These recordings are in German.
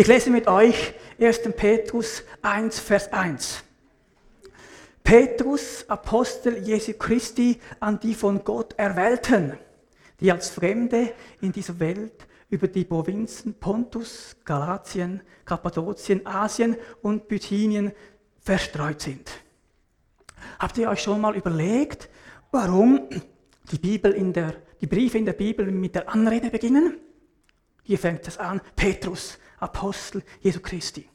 Ich lese mit euch 1. Petrus 1, Vers 1. Petrus, Apostel Jesu Christi, an die von Gott Erwählten, die als Fremde in dieser Welt über die Provinzen Pontus, Galatien, Kappadokien, Asien und Bithynien verstreut sind. Habt ihr euch schon mal überlegt, warum die, Bibel in der, die Briefe in der Bibel mit der Anrede beginnen? Hier fängt es an, Petrus, Apostel Jesu Christi.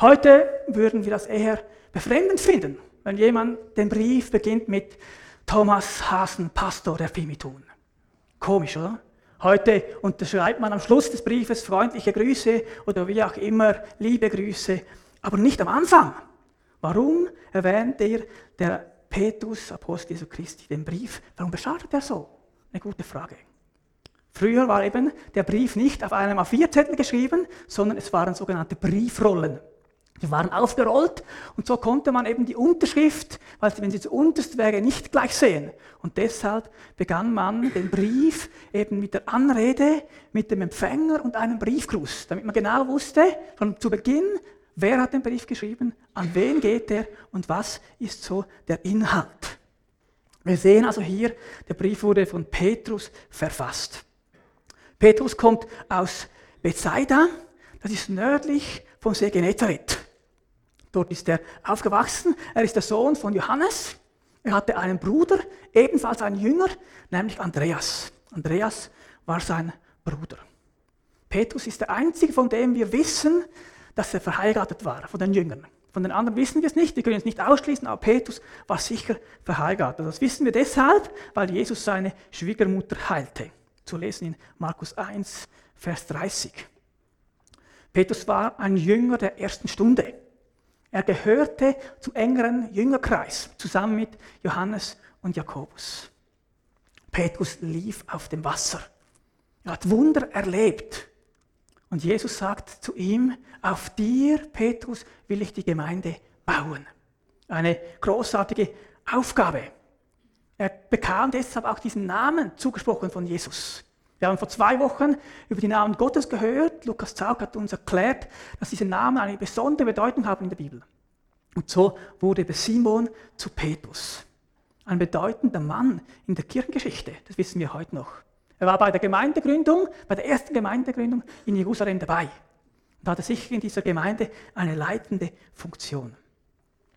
Heute würden wir das eher befremdend finden, wenn jemand den Brief beginnt mit Thomas Hasen, Pastor der Fimitun. Komisch, oder? Heute unterschreibt man am Schluss des Briefes freundliche Grüße oder wie auch immer liebe Grüße, aber nicht am Anfang. Warum erwähnt er der Petrus, Apostel Jesu Christi, den Brief? Warum beschreibt er so? Eine gute Frage. Früher war eben der Brief nicht auf einem A4-Zettel geschrieben, sondern es waren sogenannte Briefrollen. Die waren aufgerollt und so konnte man eben die Unterschrift, weil wenn sie zuunterst wäre, nicht gleich sehen. Und deshalb begann man den Brief eben mit der Anrede, mit dem Empfänger und einem Briefgruß, damit man genau wusste, von zu Beginn, wer hat den Brief geschrieben, an wen geht er und was ist so der Inhalt. Wir sehen also hier, der Brief wurde von Petrus verfasst. Petrus kommt aus Bethsaida, das ist nördlich vom See Genezareth. Dort ist er aufgewachsen. Er ist der Sohn von Johannes. Er hatte einen Bruder, ebenfalls einen Jünger, nämlich Andreas. Andreas war sein Bruder. Petrus ist der einzige, von dem wir wissen, dass er verheiratet war, von den Jüngern. Von den anderen wissen wir es nicht, wir können es nicht ausschließen, aber Petrus war sicher verheiratet. Das wissen wir deshalb, weil Jesus seine Schwiegermutter heilte zu lesen in Markus 1, Vers 30. Petrus war ein Jünger der ersten Stunde. Er gehörte zum engeren Jüngerkreis zusammen mit Johannes und Jakobus. Petrus lief auf dem Wasser. Er hat Wunder erlebt. Und Jesus sagt zu ihm, auf dir, Petrus, will ich die Gemeinde bauen. Eine großartige Aufgabe. Er bekam deshalb auch diesen Namen zugesprochen von Jesus. Wir haben vor zwei Wochen über die Namen Gottes gehört. Lukas Zaug hat uns erklärt, dass diese Namen eine besondere Bedeutung haben in der Bibel. Und so wurde Simon zu Petrus. Ein bedeutender Mann in der Kirchengeschichte, das wissen wir heute noch. Er war bei der Gemeindegründung, bei der ersten Gemeindegründung in Jerusalem dabei und hatte sicher in dieser Gemeinde eine leitende Funktion.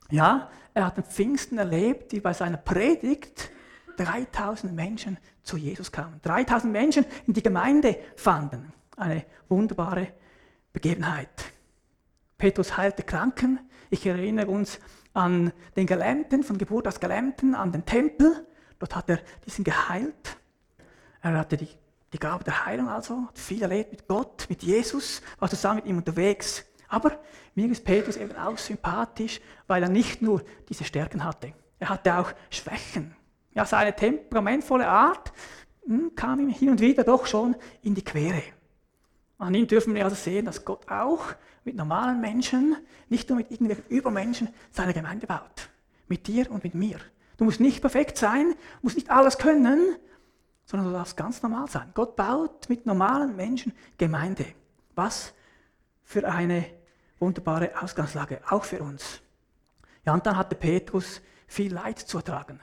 Ja, er hat den Pfingsten erlebt, wie bei seiner Predigt 3000 Menschen zu Jesus kamen. 3000 Menschen in die Gemeinde fanden. Eine wunderbare Begebenheit. Petrus heilte Kranken. Ich erinnere uns an den Gelähmten, von Geburt aus Gelähmten, an den Tempel. Dort hat er diesen geheilt. Er hatte die, die Gabe der Heilung also, hat viel erlebt mit Gott, mit Jesus, war zusammen mit ihm unterwegs. Aber mir ist Petrus eben auch sympathisch, weil er nicht nur diese Stärken hatte. Er hatte auch Schwächen. Ja, seine temperamentvolle Art hm, kam ihm hin und wieder doch schon in die Quere. An ihm dürfen wir also sehen, dass Gott auch mit normalen Menschen, nicht nur mit irgendwelchen Übermenschen, seine Gemeinde baut. Mit dir und mit mir. Du musst nicht perfekt sein, musst nicht alles können, sondern du darfst ganz normal sein. Gott baut mit normalen Menschen Gemeinde. Was für eine wunderbare Ausgangslage, auch für uns. Ja, und dann hatte Petrus viel Leid zu ertragen.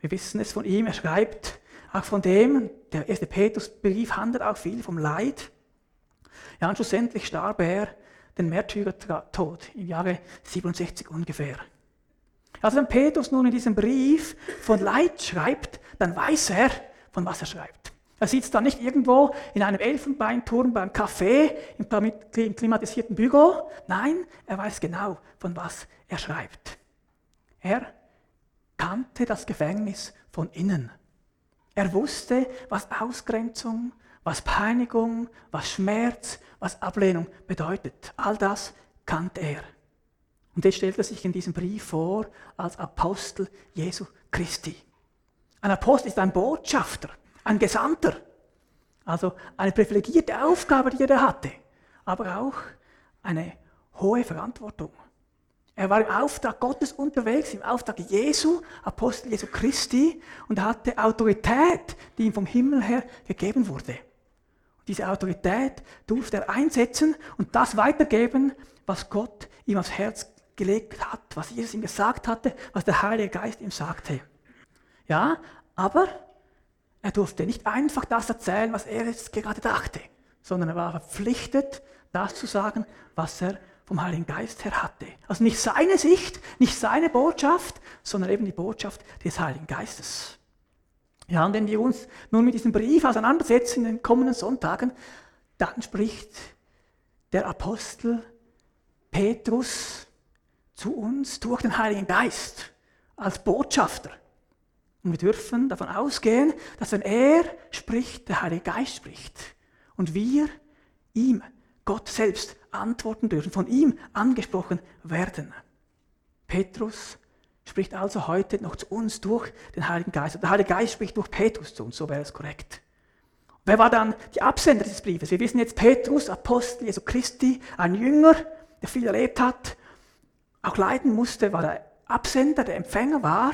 Wir wissen es von ihm, er schreibt auch von dem, der erste Petrusbrief handelt auch viel vom Leid. Ja, und schlussendlich starb er den Märtyrertod im Jahre 67 ungefähr. Also wenn Petrus nun in diesem Brief von Leid schreibt, dann weiß er, von was er schreibt. Er sitzt da nicht irgendwo in einem Elfenbeinturm beim Café im klimatisierten Büro. Nein, er weiß genau, von was er schreibt. Er kannte das Gefängnis von innen. Er wusste, was Ausgrenzung, was Peinigung, was Schmerz, was Ablehnung bedeutet. All das kannte er. Und jetzt stellt er sich in diesem Brief vor als Apostel Jesu Christi. Ein Apostel ist ein Botschafter ein Gesandter. Also eine privilegierte Aufgabe, die er hatte, aber auch eine hohe Verantwortung. Er war im Auftrag Gottes unterwegs, im Auftrag Jesu, Apostel Jesu Christi, und hatte Autorität, die ihm vom Himmel her gegeben wurde. Diese Autorität durfte er einsetzen und das weitergeben, was Gott ihm aufs Herz gelegt hat, was Jesus ihm gesagt hatte, was der Heilige Geist ihm sagte. Ja, aber er durfte nicht einfach das erzählen, was er jetzt gerade dachte, sondern er war verpflichtet, das zu sagen, was er vom Heiligen Geist her hatte. Also nicht seine Sicht, nicht seine Botschaft, sondern eben die Botschaft des Heiligen Geistes. Ja, und wenn wir uns nun mit diesem Brief auseinandersetzen in den kommenden Sonntagen, dann spricht der Apostel Petrus zu uns durch den Heiligen Geist als Botschafter. Und wir dürfen davon ausgehen, dass wenn er spricht, der Heilige Geist spricht. Und wir ihm, Gott selbst, antworten dürfen, von ihm angesprochen werden. Petrus spricht also heute noch zu uns durch den Heiligen Geist. Der Heilige Geist spricht durch Petrus zu uns, so wäre es korrekt. Wer war dann die Absender dieses Briefes? Wir wissen jetzt, Petrus, Apostel Jesu Christi, ein Jünger, der viel erlebt hat, auch leiden musste, war der Absender, der Empfänger war.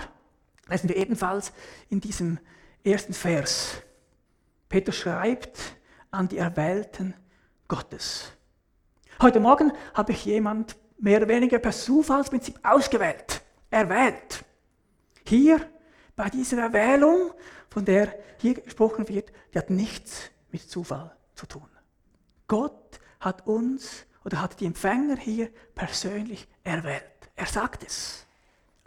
Lesen wir ebenfalls in diesem ersten Vers. Petrus schreibt an die Erwählten Gottes. Heute Morgen habe ich jemand mehr oder weniger per Zufallsprinzip ausgewählt erwählt. Hier bei dieser Erwählung, von der hier gesprochen wird, die hat nichts mit Zufall zu tun. Gott hat uns oder hat die Empfänger hier persönlich erwählt. Er sagt es.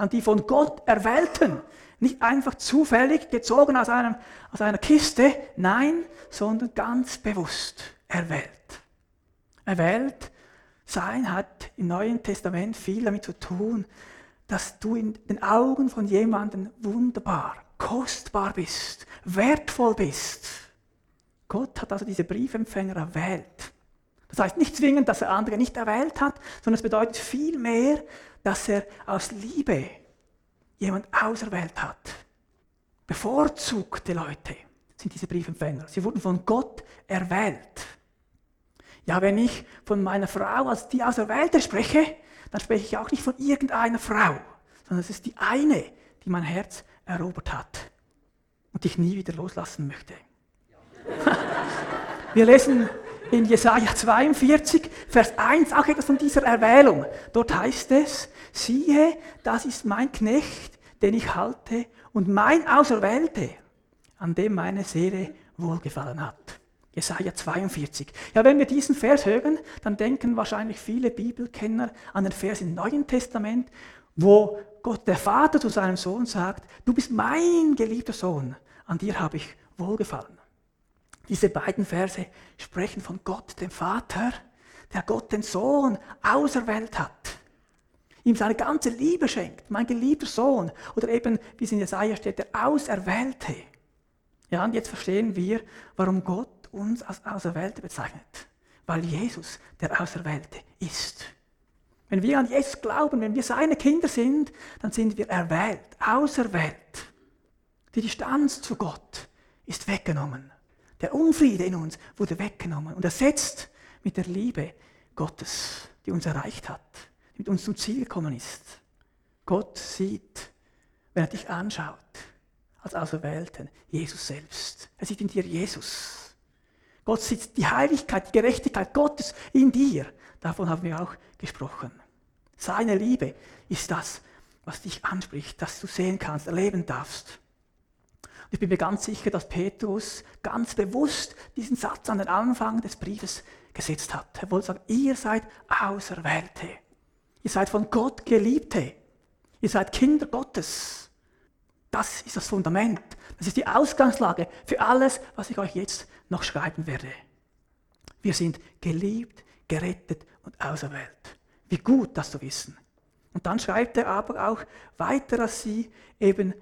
An die von Gott erwählten, nicht einfach zufällig gezogen aus, einem, aus einer Kiste, nein, sondern ganz bewusst erwählt. Erwählt sein hat im Neuen Testament viel damit zu tun, dass du in den Augen von jemandem wunderbar, kostbar bist, wertvoll bist. Gott hat also diese Briefempfänger erwählt. Das heißt nicht zwingend, dass er andere nicht erwählt hat, sondern es bedeutet vielmehr, dass er aus Liebe jemand auserwählt hat. Bevorzugte Leute sind diese Briefempfänger. Sie wurden von Gott erwählt. Ja, wenn ich von meiner Frau als die Auserwählte spreche, dann spreche ich auch nicht von irgendeiner Frau, sondern es ist die eine, die mein Herz erobert hat und ich nie wieder loslassen möchte. Wir lesen in Jesaja 42, Vers 1 auch etwas von dieser Erwählung. Dort heißt es: Siehe, das ist mein Knecht, den ich halte, und mein Auserwählte, an dem meine Seele wohlgefallen hat. Jesaja 42. Ja, wenn wir diesen Vers hören, dann denken wahrscheinlich viele Bibelkenner an den Vers im Neuen Testament, wo Gott der Vater zu seinem Sohn sagt, du bist mein geliebter Sohn, an dir habe ich wohlgefallen. Diese beiden Verse sprechen von Gott, dem Vater, der Gott den Sohn auserwählt hat, ihm seine ganze Liebe schenkt, mein geliebter Sohn, oder eben, wie es in Jesaja steht, der Auserwählte. Ja, und jetzt verstehen wir, warum Gott uns als Auserwählte bezeichnet, weil Jesus der Auserwählte ist. Wenn wir an Jesus glauben, wenn wir seine Kinder sind, dann sind wir erwählt, auserwählt. Die Distanz zu Gott ist weggenommen. Der Unfriede in uns wurde weggenommen und ersetzt mit der Liebe Gottes, die uns erreicht hat, die mit uns zum Ziel gekommen ist. Gott sieht, wenn er dich anschaut, als Auserwählten, Jesus selbst. Er sieht in dir Jesus. Gott sieht die Heiligkeit, die Gerechtigkeit Gottes in dir. Davon haben wir auch gesprochen. Seine Liebe ist das, was dich anspricht, das du sehen kannst, erleben darfst. Und ich bin mir ganz sicher, dass Petrus ganz bewusst diesen Satz an den Anfang des Briefes gesetzt hat. Er wollte sagen, ihr seid Auserwählte. Ihr seid von Gott Geliebte. Ihr seid Kinder Gottes. Das ist das Fundament. Das ist die Ausgangslage für alles, was ich euch jetzt noch schreiben werde. Wir sind geliebt, gerettet und auserwählt. Wie gut, das zu wissen. Und dann schreibt er aber auch weiter, dass sie eben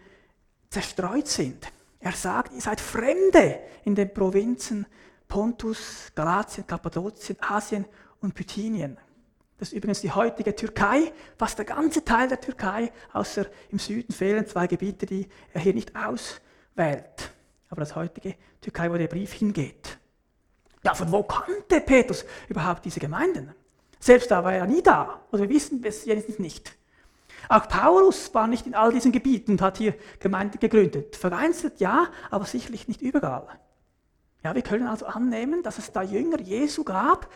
zerstreut sind. Er sagt, ihr seid Fremde in den Provinzen Pontus, Galatien, Kappadokien, Asien und Bithynien. Das ist übrigens die heutige Türkei, fast der ganze Teil der Türkei, außer im Süden fehlen zwei Gebiete, die er hier nicht auswählt aber das heutige Türkei, wo der Brief hingeht. Ja, von wo kannte Petrus überhaupt diese Gemeinden? Selbst da war er nie da, oder wir wissen es jedenfalls nicht. Auch Paulus war nicht in all diesen Gebieten und hat hier Gemeinden gegründet. Vereinzelt ja, aber sicherlich nicht überall. Ja, wir können also annehmen, dass es da Jünger Jesu gab,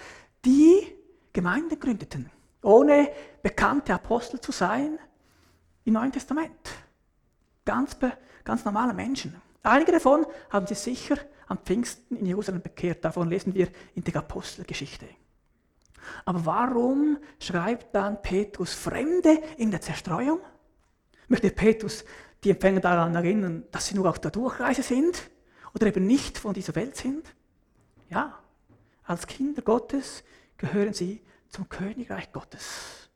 die Gemeinden gründeten, ohne bekannte Apostel zu sein im Neuen Testament. Ganz, ganz normale Menschen. Einige davon haben sich sicher am Pfingsten in Jerusalem bekehrt. Davon lesen wir in der Apostelgeschichte. Aber warum schreibt dann Petrus Fremde in der Zerstreuung? Möchte Petrus die Empfänger daran erinnern, dass sie nur auf der Durchreise sind oder eben nicht von dieser Welt sind? Ja, als Kinder Gottes gehören sie zum Königreich Gottes.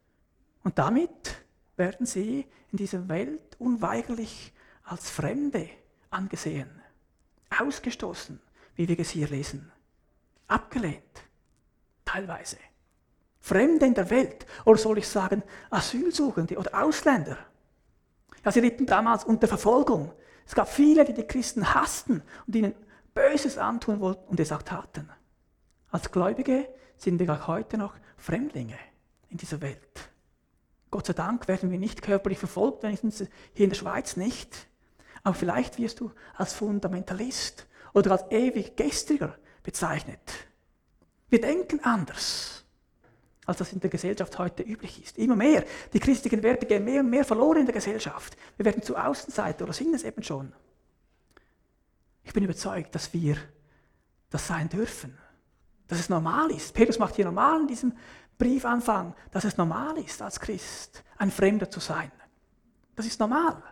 Und damit werden sie in dieser Welt unweigerlich als Fremde angesehen, ausgestoßen, wie wir es hier lesen, abgelehnt, teilweise. Fremde in der Welt, oder soll ich sagen Asylsuchende oder Ausländer. Ja, sie litten damals unter Verfolgung. Es gab viele, die die Christen hassten und ihnen Böses antun wollten und es auch taten. Als Gläubige sind wir auch heute noch Fremdlinge in dieser Welt. Gott sei Dank werden wir nicht körperlich verfolgt, wenigstens hier in der Schweiz nicht. Aber vielleicht wirst du als Fundamentalist oder als ewig Gestriger bezeichnet. Wir denken anders, als das in der Gesellschaft heute üblich ist. Immer mehr. Die christlichen Werte gehen mehr und mehr verloren in der Gesellschaft. Wir werden zu Außenseiter oder sind es eben schon. Ich bin überzeugt, dass wir das sein dürfen. Dass es normal ist. Petrus macht hier normal in diesem Briefanfang, dass es normal ist, als Christ ein Fremder zu sein. Das ist normal.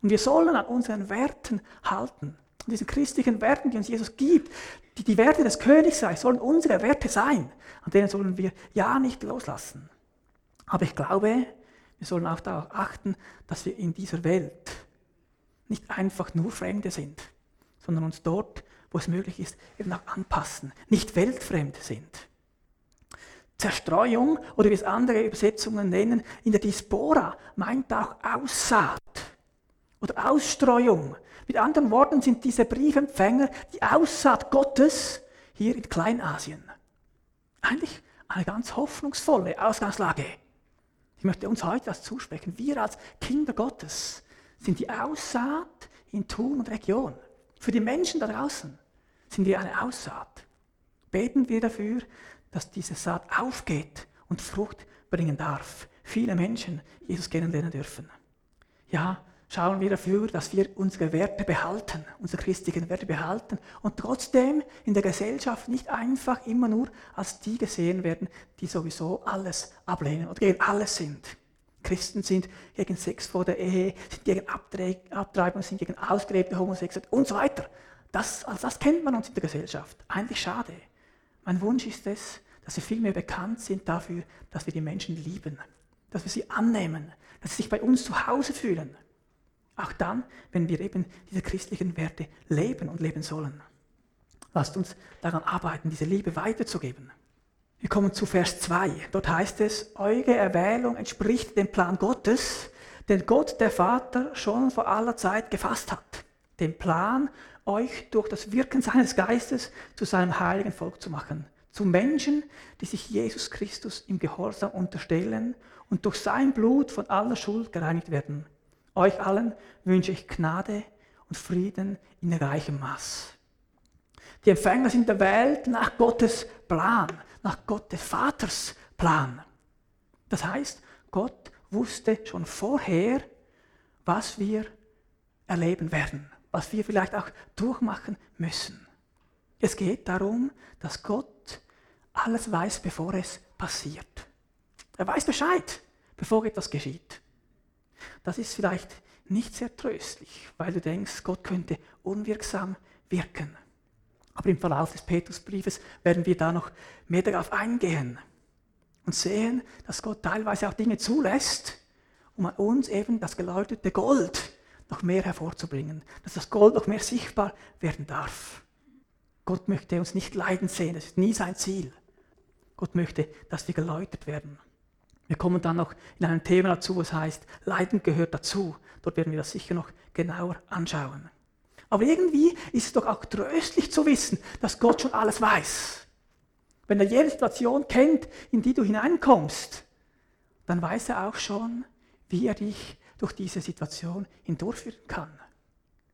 Und wir sollen an unseren Werten halten. An diesen christlichen Werten, die uns Jesus gibt. Die, die Werte des Königreichs sollen unsere Werte sein. An denen sollen wir ja nicht loslassen. Aber ich glaube, wir sollen auch darauf achten, dass wir in dieser Welt nicht einfach nur Fremde sind, sondern uns dort, wo es möglich ist, eben auch anpassen, nicht weltfremd sind. Zerstreuung oder wie es andere Übersetzungen nennen, in der Diaspora meint auch Aussaat oder Ausstreuung. Mit anderen Worten sind diese Briefempfänger die Aussaat Gottes hier in Kleinasien. Eigentlich eine ganz hoffnungsvolle Ausgangslage. Ich möchte uns heute das zusprechen. Wir als Kinder Gottes sind die Aussaat in Thun und Region. Für die Menschen da draußen sind wir eine Aussaat. Beten wir dafür, dass diese Saat aufgeht und Frucht bringen darf. Viele Menschen Jesus kennenlernen dürfen. Ja, schauen wir dafür, dass wir unsere Werte behalten, unsere christlichen Werte behalten und trotzdem in der Gesellschaft nicht einfach immer nur als die gesehen werden, die sowieso alles ablehnen oder gegen alles sind. Christen sind gegen Sex vor der Ehe, sind gegen Abtreibung, sind gegen ausgelebte Homosexualität und so weiter. Das, also das kennt man uns in der Gesellschaft. Eigentlich schade. Mein Wunsch ist es, dass wir viel mehr bekannt sind dafür, dass wir die Menschen lieben, dass wir sie annehmen, dass sie sich bei uns zu Hause fühlen. Auch dann, wenn wir eben diese christlichen Werte leben und leben sollen. Lasst uns daran arbeiten, diese Liebe weiterzugeben. Wir kommen zu Vers 2. Dort heißt es, eure Erwählung entspricht dem Plan Gottes, den Gott der Vater schon vor aller Zeit gefasst hat. Dem Plan, euch durch das Wirken seines Geistes zu seinem heiligen Volk zu machen zu Menschen, die sich Jesus Christus im Gehorsam unterstellen und durch sein Blut von aller Schuld gereinigt werden. Euch allen wünsche ich Gnade und Frieden in reichem Maß. Die Empfänger sind der Welt nach Gottes Plan, nach Gottes Vaters Plan. Das heißt, Gott wusste schon vorher, was wir erleben werden, was wir vielleicht auch durchmachen müssen. Es geht darum, dass Gott alles weiß, bevor es passiert. Er weiß Bescheid, bevor etwas geschieht. Das ist vielleicht nicht sehr tröstlich, weil du denkst, Gott könnte unwirksam wirken. Aber im Verlauf des Petrusbriefes werden wir da noch mehr darauf eingehen und sehen, dass Gott teilweise auch Dinge zulässt, um an uns eben das geläutete Gold noch mehr hervorzubringen, dass das Gold noch mehr sichtbar werden darf. Gott möchte uns nicht leiden sehen, das ist nie sein Ziel. Gott möchte, dass wir geläutert werden. Wir kommen dann noch in einem Thema dazu, was heißt, Leiden gehört dazu. Dort werden wir das sicher noch genauer anschauen. Aber irgendwie ist es doch auch tröstlich zu wissen, dass Gott schon alles weiß. Wenn er jede Situation kennt, in die du hineinkommst, dann weiß er auch schon, wie er dich durch diese Situation hindurchführen kann.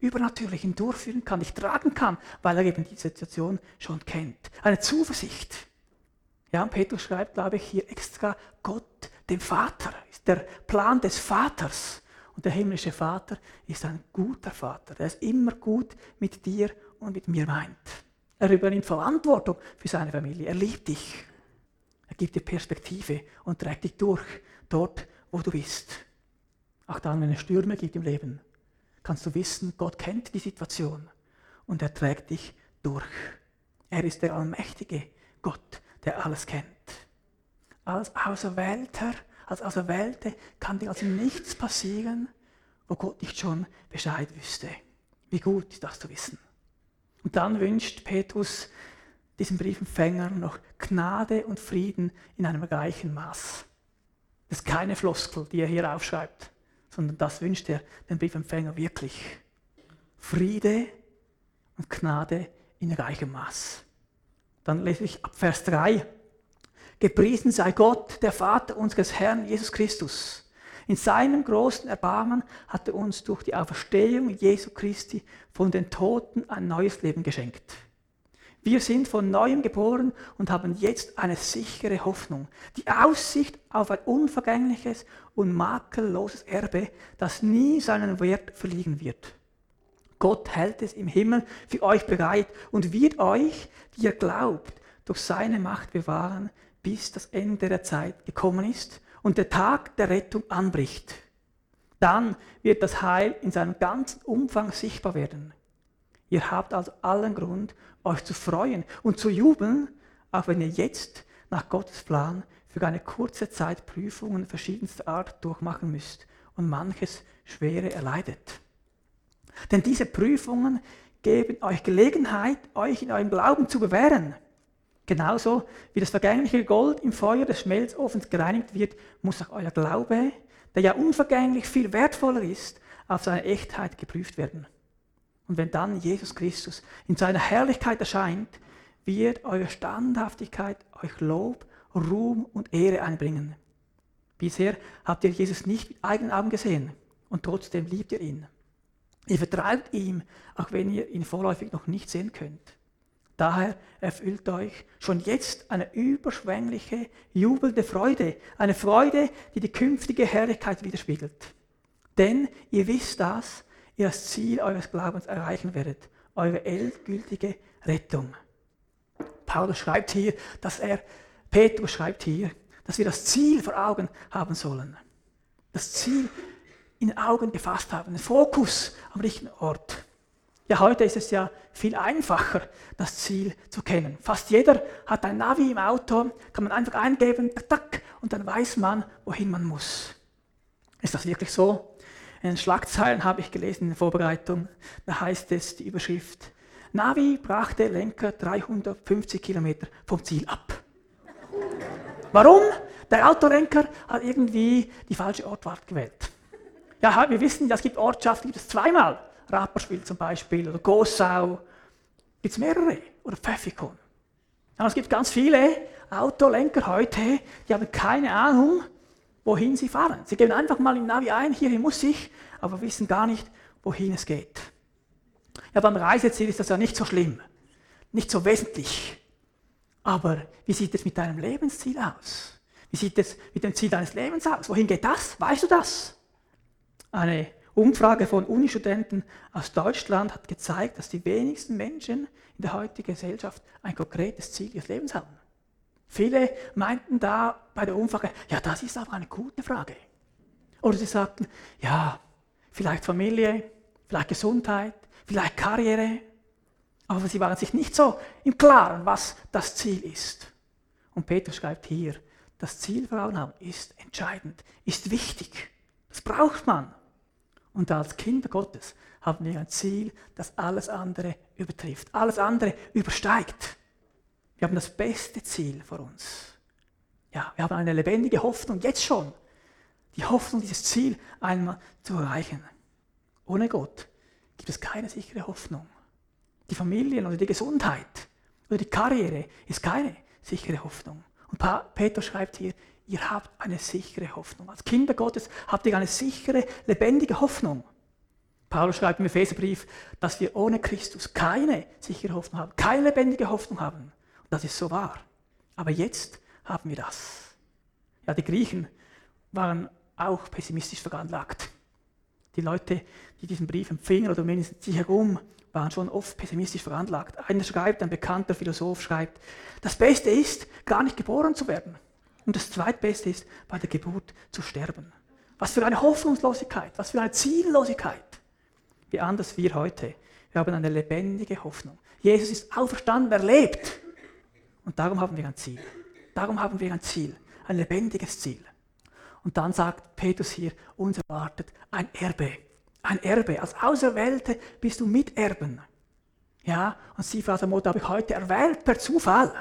Übernatürlichen durchführen kann, nicht tragen kann, weil er eben die Situation schon kennt. Eine Zuversicht. Ja, und Petrus schreibt, glaube ich, hier extra Gott, dem Vater, ist der Plan des Vaters. Und der himmlische Vater ist ein guter Vater. Er ist immer gut mit dir und mit mir meint. Er übernimmt Verantwortung für seine Familie. Er liebt dich. Er gibt dir Perspektive und trägt dich durch, dort, wo du bist. Auch dann, wenn es Stürme gibt im Leben, kannst du wissen, Gott kennt die Situation und er trägt dich durch. Er ist der allmächtige Gott, der alles kennt. Als Auserwählter, als Auserwählte kann dir also nichts passieren, wo Gott nicht schon Bescheid wüsste. Wie gut das zu wissen. Und dann wünscht Petrus diesem Briefempfänger noch Gnade und Frieden in einem reichen Maß. Das ist keine Floskel, die er hier aufschreibt, sondern das wünscht er dem Briefempfänger wirklich. Friede und Gnade in reichem Maß. Dann lese ich ab Vers 3. Gepriesen sei Gott, der Vater unseres Herrn Jesus Christus. In seinem großen Erbarmen hat er uns durch die Auferstehung Jesu Christi von den Toten ein neues Leben geschenkt. Wir sind von neuem geboren und haben jetzt eine sichere Hoffnung, die Aussicht auf ein unvergängliches und makelloses Erbe, das nie seinen Wert verlieren wird. Gott hält es im Himmel für euch bereit und wird euch, die ihr glaubt, durch seine Macht bewahren, bis das Ende der Zeit gekommen ist und der Tag der Rettung anbricht. Dann wird das Heil in seinem ganzen Umfang sichtbar werden. Ihr habt also allen Grund, euch zu freuen und zu jubeln, auch wenn ihr jetzt nach Gottes Plan für eine kurze Zeit Prüfungen verschiedenster Art durchmachen müsst und manches Schwere erleidet. Denn diese Prüfungen geben euch Gelegenheit, euch in eurem Glauben zu bewähren. Genauso wie das vergängliche Gold im Feuer des Schmelzofens gereinigt wird, muss auch euer Glaube, der ja unvergänglich viel wertvoller ist, auf seine Echtheit geprüft werden. Und wenn dann Jesus Christus in seiner Herrlichkeit erscheint, wird eure Standhaftigkeit euch Lob, Ruhm und Ehre einbringen. Bisher habt ihr Jesus nicht mit eigenen Augen gesehen und trotzdem liebt ihr ihn. Ihr vertraut ihm, auch wenn ihr ihn vorläufig noch nicht sehen könnt. Daher erfüllt euch schon jetzt eine überschwängliche, jubelnde Freude, eine Freude, die die künftige Herrlichkeit widerspiegelt. Denn ihr wisst das, ihr das Ziel eures Glaubens erreichen werdet, eure endgültige Rettung. Paulus schreibt hier, dass er, Petrus schreibt hier, dass wir das Ziel vor Augen haben sollen. Das Ziel in den Augen gefasst haben, Fokus am richtigen Ort. Ja, heute ist es ja viel einfacher, das Ziel zu kennen. Fast jeder hat ein Navi im Auto, kann man einfach eingeben, tak, und dann weiß man, wohin man muss. Ist das wirklich so? In den Schlagzeilen habe ich gelesen in der Vorbereitung, da heißt es die Überschrift, Navi brachte Lenker 350 Kilometer vom Ziel ab. Warum? Der Autolenker hat irgendwie die falsche Ortwahl gewählt. Ja, wir wissen, es gibt Ortschaften, gibt es zweimal. Rapperswil zum Beispiel oder Gossau. Gibt es mehrere. Oder Pfäffikon. Ja, es gibt ganz viele Autolenker heute, die haben keine Ahnung, wohin sie fahren. Sie geben einfach mal im Navi ein, hierhin muss ich, aber wissen gar nicht, wohin es geht. Ja, beim Reiseziel ist das ja nicht so schlimm, nicht so wesentlich. Aber wie sieht es mit deinem Lebensziel aus? Wie sieht es mit dem Ziel deines Lebens aus? Wohin geht das? Weißt du das? Eine Umfrage von Unistudenten aus Deutschland hat gezeigt, dass die wenigsten Menschen in der heutigen Gesellschaft ein konkretes Ziel ihres Lebens haben. Viele meinten da bei der Umfrage, ja, das ist aber eine gute Frage. Oder sie sagten, ja, vielleicht Familie, vielleicht Gesundheit, vielleicht Karriere. Aber sie waren sich nicht so im Klaren, was das Ziel ist. Und Peter schreibt hier, das Ziel vor Augen haben ist entscheidend, ist wichtig. Das braucht man. Und als Kinder Gottes haben wir ein Ziel, das alles andere übertrifft, alles andere übersteigt. Wir haben das beste Ziel vor uns. Ja, wir haben eine lebendige Hoffnung, jetzt schon. Die Hoffnung, dieses Ziel einmal zu erreichen. Ohne Gott gibt es keine sichere Hoffnung. Die Familien oder die Gesundheit oder die Karriere ist keine sichere Hoffnung. Und Peter schreibt hier, ihr habt eine sichere Hoffnung. Als Kinder Gottes habt ihr eine sichere, lebendige Hoffnung. Paulus schreibt im Epheserbrief, dass wir ohne Christus keine sichere Hoffnung haben, keine lebendige Hoffnung haben. Und das ist so wahr. Aber jetzt haben wir das. Ja, die Griechen waren auch pessimistisch veranlagt. Die Leute, die diesen Brief empfingen oder mindestens sich herum, waren schon oft pessimistisch veranlagt. Einer schreibt, ein bekannter Philosoph schreibt, das Beste ist, gar nicht geboren zu werden. Und das Zweitbeste ist, bei der Geburt zu sterben. Was für eine Hoffnungslosigkeit, was für eine Ziellosigkeit. Wie anders wir heute. Wir haben eine lebendige Hoffnung. Jesus ist auferstanden, er lebt. Und darum haben wir ein Ziel. Darum haben wir ein Ziel, ein lebendiges Ziel. Und dann sagt Petrus hier, uns erwartet ein Erbe. Ein Erbe. Als Auserwählte bist du Miterben. Ja, und Sie, Frau Motto, habe ich heute erwählt per Zufall.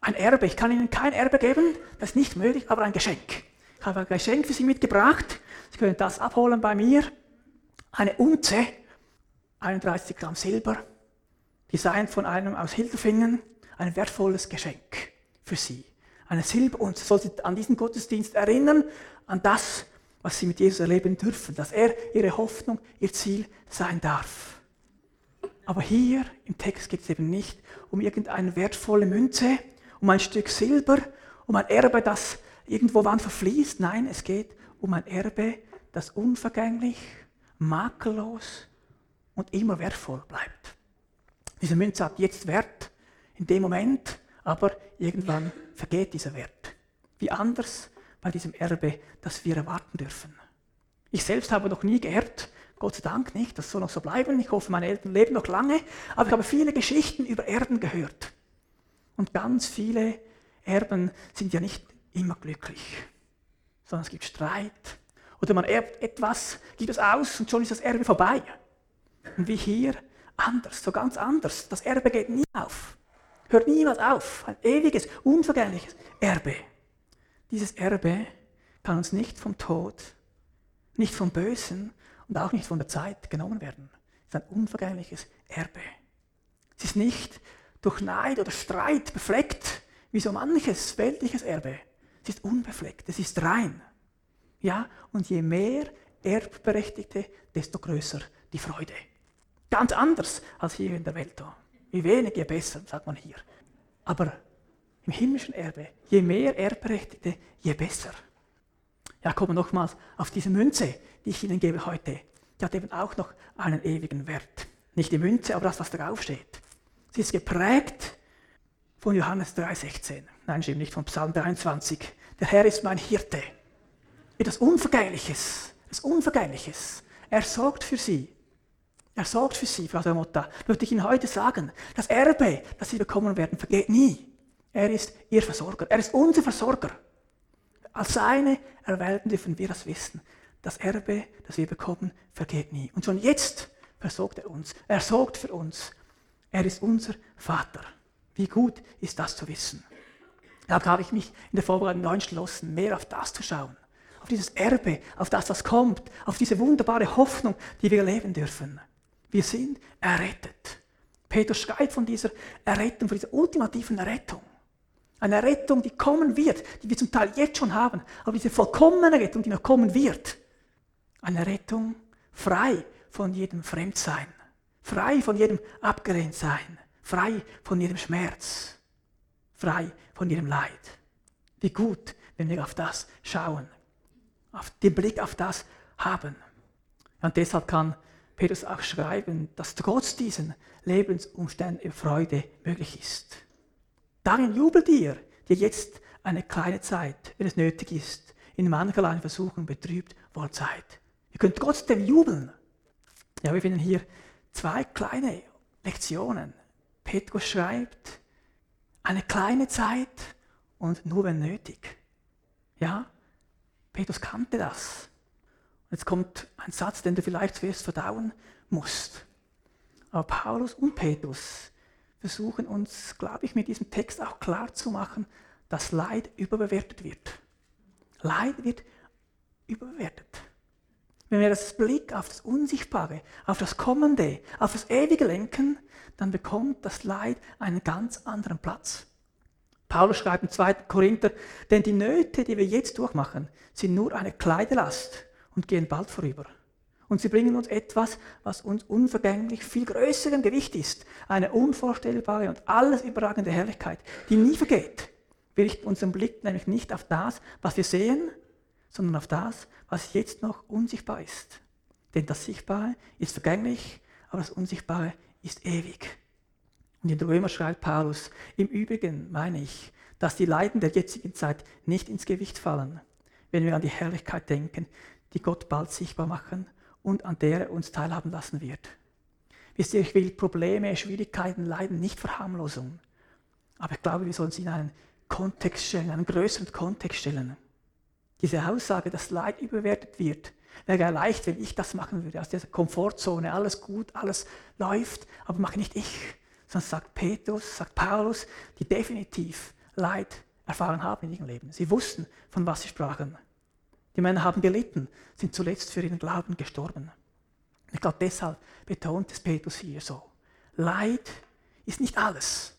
Ein Erbe. Ich kann Ihnen kein Erbe geben, das ist nicht möglich, aber ein Geschenk. Ich habe ein Geschenk für Sie mitgebracht. Sie können das abholen bei mir. Eine Unze, 31 Gramm Silber, designt von einem aus Hilterfingen, ein wertvolles Geschenk für Sie. Eine Silberunze soll Sie an diesen Gottesdienst erinnern, an das, was Sie mit Jesus erleben dürfen, dass er Ihre Hoffnung, Ihr Ziel sein darf. Aber hier im Text geht es eben nicht um irgendeine wertvolle Münze, um ein Stück Silber, um ein Erbe, das irgendwo wann verfließt. Nein, es geht um ein Erbe, das unvergänglich, makellos und immer wertvoll bleibt. Diese Münze hat jetzt Wert in dem Moment, aber irgendwann vergeht dieser Wert. Wie anders bei diesem Erbe, das wir erwarten dürfen. Ich selbst habe noch nie geerbt, Gott sei Dank nicht, das soll noch so bleiben. Ich hoffe, meine Eltern leben noch lange, aber ich habe viele Geschichten über Erben gehört. Und ganz viele Erben sind ja nicht immer glücklich, sondern es gibt Streit, oder man erbt etwas, gibt es aus und schon ist das Erbe vorbei. Und wie hier, anders, so ganz anders. Das Erbe geht nie auf. Hört niemals auf. Ein ewiges, unvergängliches Erbe. Dieses Erbe kann uns nicht vom Tod, nicht vom Bösen und auch nicht von der Zeit genommen werden. Es ist ein unvergängliches Erbe. Es ist nicht durch Neid oder Streit befleckt, wie so manches weltliches Erbe. Es ist unbefleckt, es ist rein. Ja, und je mehr Erbberechtigte, desto größer die Freude. Ganz anders als hier in der Welt. Je weniger, je besser, sagt man hier. Aber im himmlischen Erbe, je mehr Erbberechtigte, je besser. Ja, kommen nochmals auf diese Münze, die ich Ihnen gebe heute. Die hat eben auch noch einen ewigen Wert. Nicht die Münze, aber das, was darauf steht. Sie ist geprägt von Johannes 3,16. Nein, stimmt nicht, von Psalm 23. Der Herr ist mein Hirte etwas Unvergängliches. Etwas Unvergängliches. Er sorgt für sie. Er sorgt für sie, Frau Motta. Möchte ich Ihnen heute sagen, das Erbe, das Sie bekommen werden, vergeht nie. Er ist Ihr Versorger. Er ist unser Versorger. Als seine Erwählten dürfen wir das wissen. Das Erbe, das wir bekommen, vergeht nie. Und schon jetzt versorgt er uns. Er sorgt für uns. Er ist unser Vater. Wie gut ist das zu wissen? Da habe ich mich in der Vorbereitung neu entschlossen, mehr auf das zu schauen auf dieses Erbe, auf das, was kommt, auf diese wunderbare Hoffnung, die wir leben dürfen. Wir sind errettet. Petrus schreibt von dieser Errettung, von dieser ultimativen Errettung. Eine Rettung, die kommen wird, die wir zum Teil jetzt schon haben, aber diese vollkommene Rettung, die noch kommen wird. Eine Rettung frei von jedem Fremdsein, frei von jedem Abgelehntsein, frei von jedem Schmerz, frei von jedem Leid. Wie gut, wenn wir auf das schauen auf den Blick auf das haben. Und deshalb kann Petrus auch schreiben, dass trotz diesen Lebensumständen Freude möglich ist. Darin jubelt ihr, die jetzt eine kleine Zeit, wenn es nötig ist, in mancherlei Versuchen betrübt wohl seid. Ihr könnt trotzdem jubeln. Ja, wir finden hier zwei kleine Lektionen. Petrus schreibt, eine kleine Zeit und nur wenn nötig. Ja, Petrus kannte das. Jetzt kommt ein Satz, den du vielleicht zuerst verdauen musst. Aber Paulus und Petrus versuchen uns, glaube ich, mit diesem Text auch klar zu machen, dass Leid überbewertet wird. Leid wird überbewertet. Wenn wir das Blick auf das Unsichtbare, auf das Kommende, auf das Ewige lenken, dann bekommt das Leid einen ganz anderen Platz. Paulus schreibt im 2. Korinther, denn die Nöte, die wir jetzt durchmachen, sind nur eine Kleidelast und gehen bald vorüber. Und sie bringen uns etwas, was uns unvergänglich viel größerem Gewicht ist. Eine unvorstellbare und alles überragende Herrlichkeit, die nie vergeht. Wir richten unseren Blick nämlich nicht auf das, was wir sehen, sondern auf das, was jetzt noch unsichtbar ist. Denn das Sichtbare ist vergänglich, aber das Unsichtbare ist ewig. Und in der Römer schreibt Paulus, im Übrigen meine ich, dass die Leiden der jetzigen Zeit nicht ins Gewicht fallen, wenn wir an die Herrlichkeit denken, die Gott bald sichtbar machen und an der er uns teilhaben lassen wird. Wisst ihr, ich will Probleme, Schwierigkeiten, Leiden nicht verharmlosen. Aber ich glaube, wir sollen sie in einen Kontext stellen, einen größeren Kontext stellen. Diese Aussage, dass Leid überwertet wird, wäre ja leicht, wenn ich das machen würde, aus dieser Komfortzone, alles gut, alles läuft, aber mache nicht ich, sondern sagt Petrus, sagt Paulus, die definitiv Leid erfahren haben in ihrem Leben. Sie wussten, von was sie sprachen. Die Männer haben gelitten, sind zuletzt für ihren Glauben gestorben. Ich glaube, deshalb betont es Petrus hier so. Leid ist nicht alles.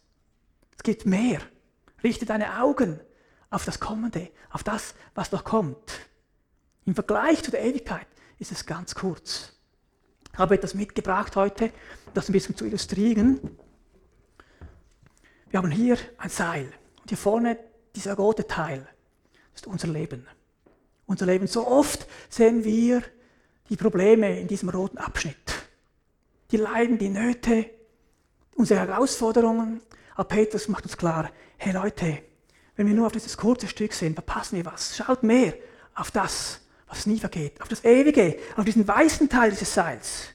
Es gibt mehr. Richte deine Augen auf das Kommende, auf das, was noch kommt. Im Vergleich zu der Ewigkeit ist es ganz kurz. Ich habe etwas mitgebracht heute, das ein bisschen zu illustrieren. Wir haben hier ein Seil und hier vorne dieser rote Teil. Das ist unser Leben. Unser Leben. So oft sehen wir die Probleme in diesem roten Abschnitt. Die Leiden, die Nöte, unsere Herausforderungen. Aber Petrus macht uns klar, hey Leute, wenn wir nur auf dieses kurze Stück sehen, verpassen wir was. Schaut mehr auf das, was nie vergeht, auf das Ewige, auf diesen weißen Teil dieses Seils.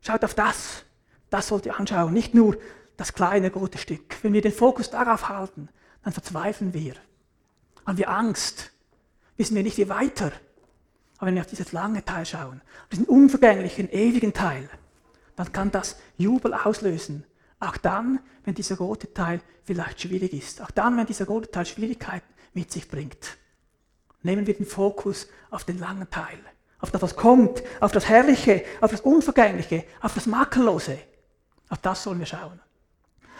Schaut auf das. Das sollt ihr anschauen, nicht nur das kleine rote Stück. Wenn wir den Fokus darauf halten, dann verzweifeln wir. Haben wir Angst, wissen wir nicht wie weiter. Aber wenn wir auf dieses lange Teil schauen, auf diesen unvergänglichen, ewigen Teil, dann kann das Jubel auslösen. Auch dann, wenn dieser rote Teil vielleicht schwierig ist. Auch dann, wenn dieser rote Teil Schwierigkeiten mit sich bringt. Nehmen wir den Fokus auf den langen Teil. Auf das, was kommt, auf das Herrliche, auf das Unvergängliche, auf das Makellose. Auf das sollen wir schauen.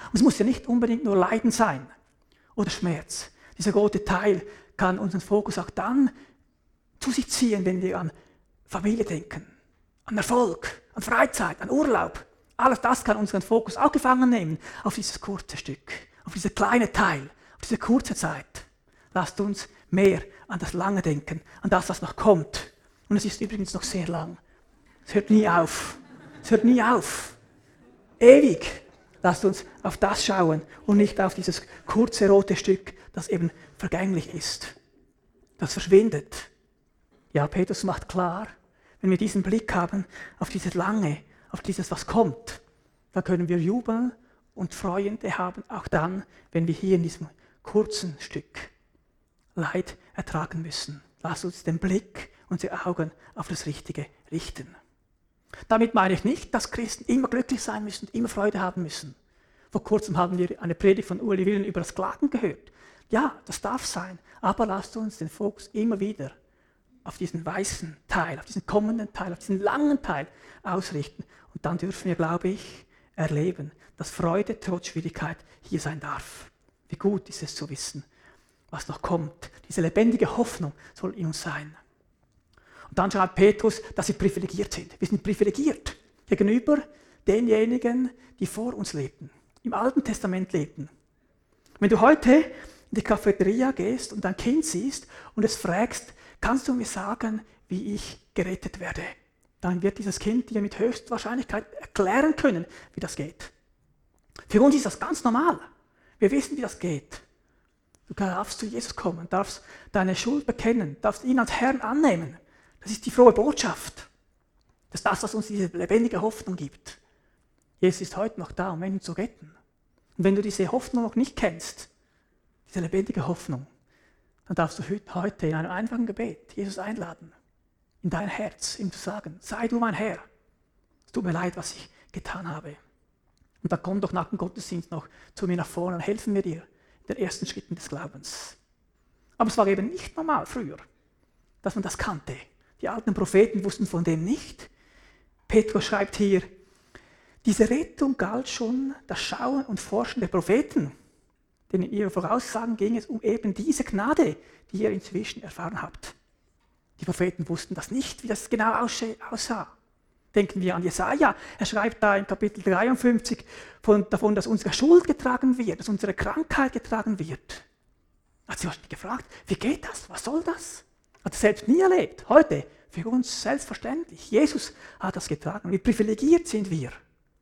Und es muss ja nicht unbedingt nur Leiden sein oder Schmerz. Dieser rote Teil kann unseren Fokus auch dann zu sich ziehen, wenn wir an Familie denken, an Erfolg, an Freizeit, an Urlaub. Alles das kann unseren Fokus auch gefangen nehmen auf dieses kurze Stück, auf dieser kleine Teil, auf diese kurze Zeit. Lasst uns mehr an das Lange denken, an das, was noch kommt. Und es ist übrigens noch sehr lang. Es hört nie auf. Es hört nie auf. Ewig. Lasst uns auf das schauen und nicht auf dieses kurze rote Stück, das eben vergänglich ist. Das verschwindet. Ja, Petrus macht klar, wenn wir diesen Blick haben auf dieses Lange, auf dieses, was kommt, dann können wir jubeln und Freude haben, auch dann, wenn wir hier in diesem kurzen Stück Leid ertragen müssen. Lasst uns den Blick, unsere Augen auf das Richtige richten. Damit meine ich nicht, dass Christen immer glücklich sein müssen, immer Freude haben müssen. Vor kurzem haben wir eine Predigt von Uli Willen über das Klagen gehört. Ja, das darf sein, aber lasst uns den Fokus immer wieder auf diesen weißen Teil, auf diesen kommenden Teil, auf diesen langen Teil ausrichten. Und dann dürfen wir, glaube ich, erleben, dass Freude trotz Schwierigkeit hier sein darf. Wie gut ist es zu wissen, was noch kommt. Diese lebendige Hoffnung soll in uns sein. Und dann schreibt Petrus, dass wir privilegiert sind. Wir sind privilegiert gegenüber denjenigen, die vor uns lebten, im Alten Testament lebten. Wenn du heute in die Cafeteria gehst und dein Kind siehst und es fragst, kannst du mir sagen, wie ich gerettet werde? Dann wird dieses Kind dir mit höchster Wahrscheinlichkeit erklären können, wie das geht. Für uns ist das ganz normal. Wir wissen, wie das geht. Du darfst zu Jesus kommen, darfst deine Schuld bekennen, darfst ihn als Herrn annehmen. Das ist die frohe Botschaft. Das ist das, was uns diese lebendige Hoffnung gibt. Jesus ist heute noch da, um Menschen zu retten. Und wenn du diese Hoffnung noch nicht kennst, diese lebendige Hoffnung, dann darfst du heute in einem einfachen Gebet Jesus einladen, in dein Herz, ihm zu sagen, sei du mein Herr. Es tut mir leid, was ich getan habe. Und dann komm doch nach dem Gottesdienst noch zu mir nach vorne und helfen wir dir in den ersten Schritten des Glaubens. Aber es war eben nicht normal früher, dass man das kannte. Die alten Propheten wussten von dem nicht. Petrus schreibt hier, diese Rettung galt schon das Schauen und Forschen der Propheten. Denn in ihren Voraussagen ging es um eben diese Gnade, die ihr inzwischen erfahren habt. Die Propheten wussten das nicht, wie das genau aussah. Denken wir an Jesaja. Er schreibt da in Kapitel 53 von, davon, dass unsere Schuld getragen wird, dass unsere Krankheit getragen wird. Hat sie wahrscheinlich gefragt, wie geht das? Was soll das? Hat er selbst nie erlebt. Heute, für uns selbstverständlich. Jesus hat das getragen. Wie privilegiert sind wir.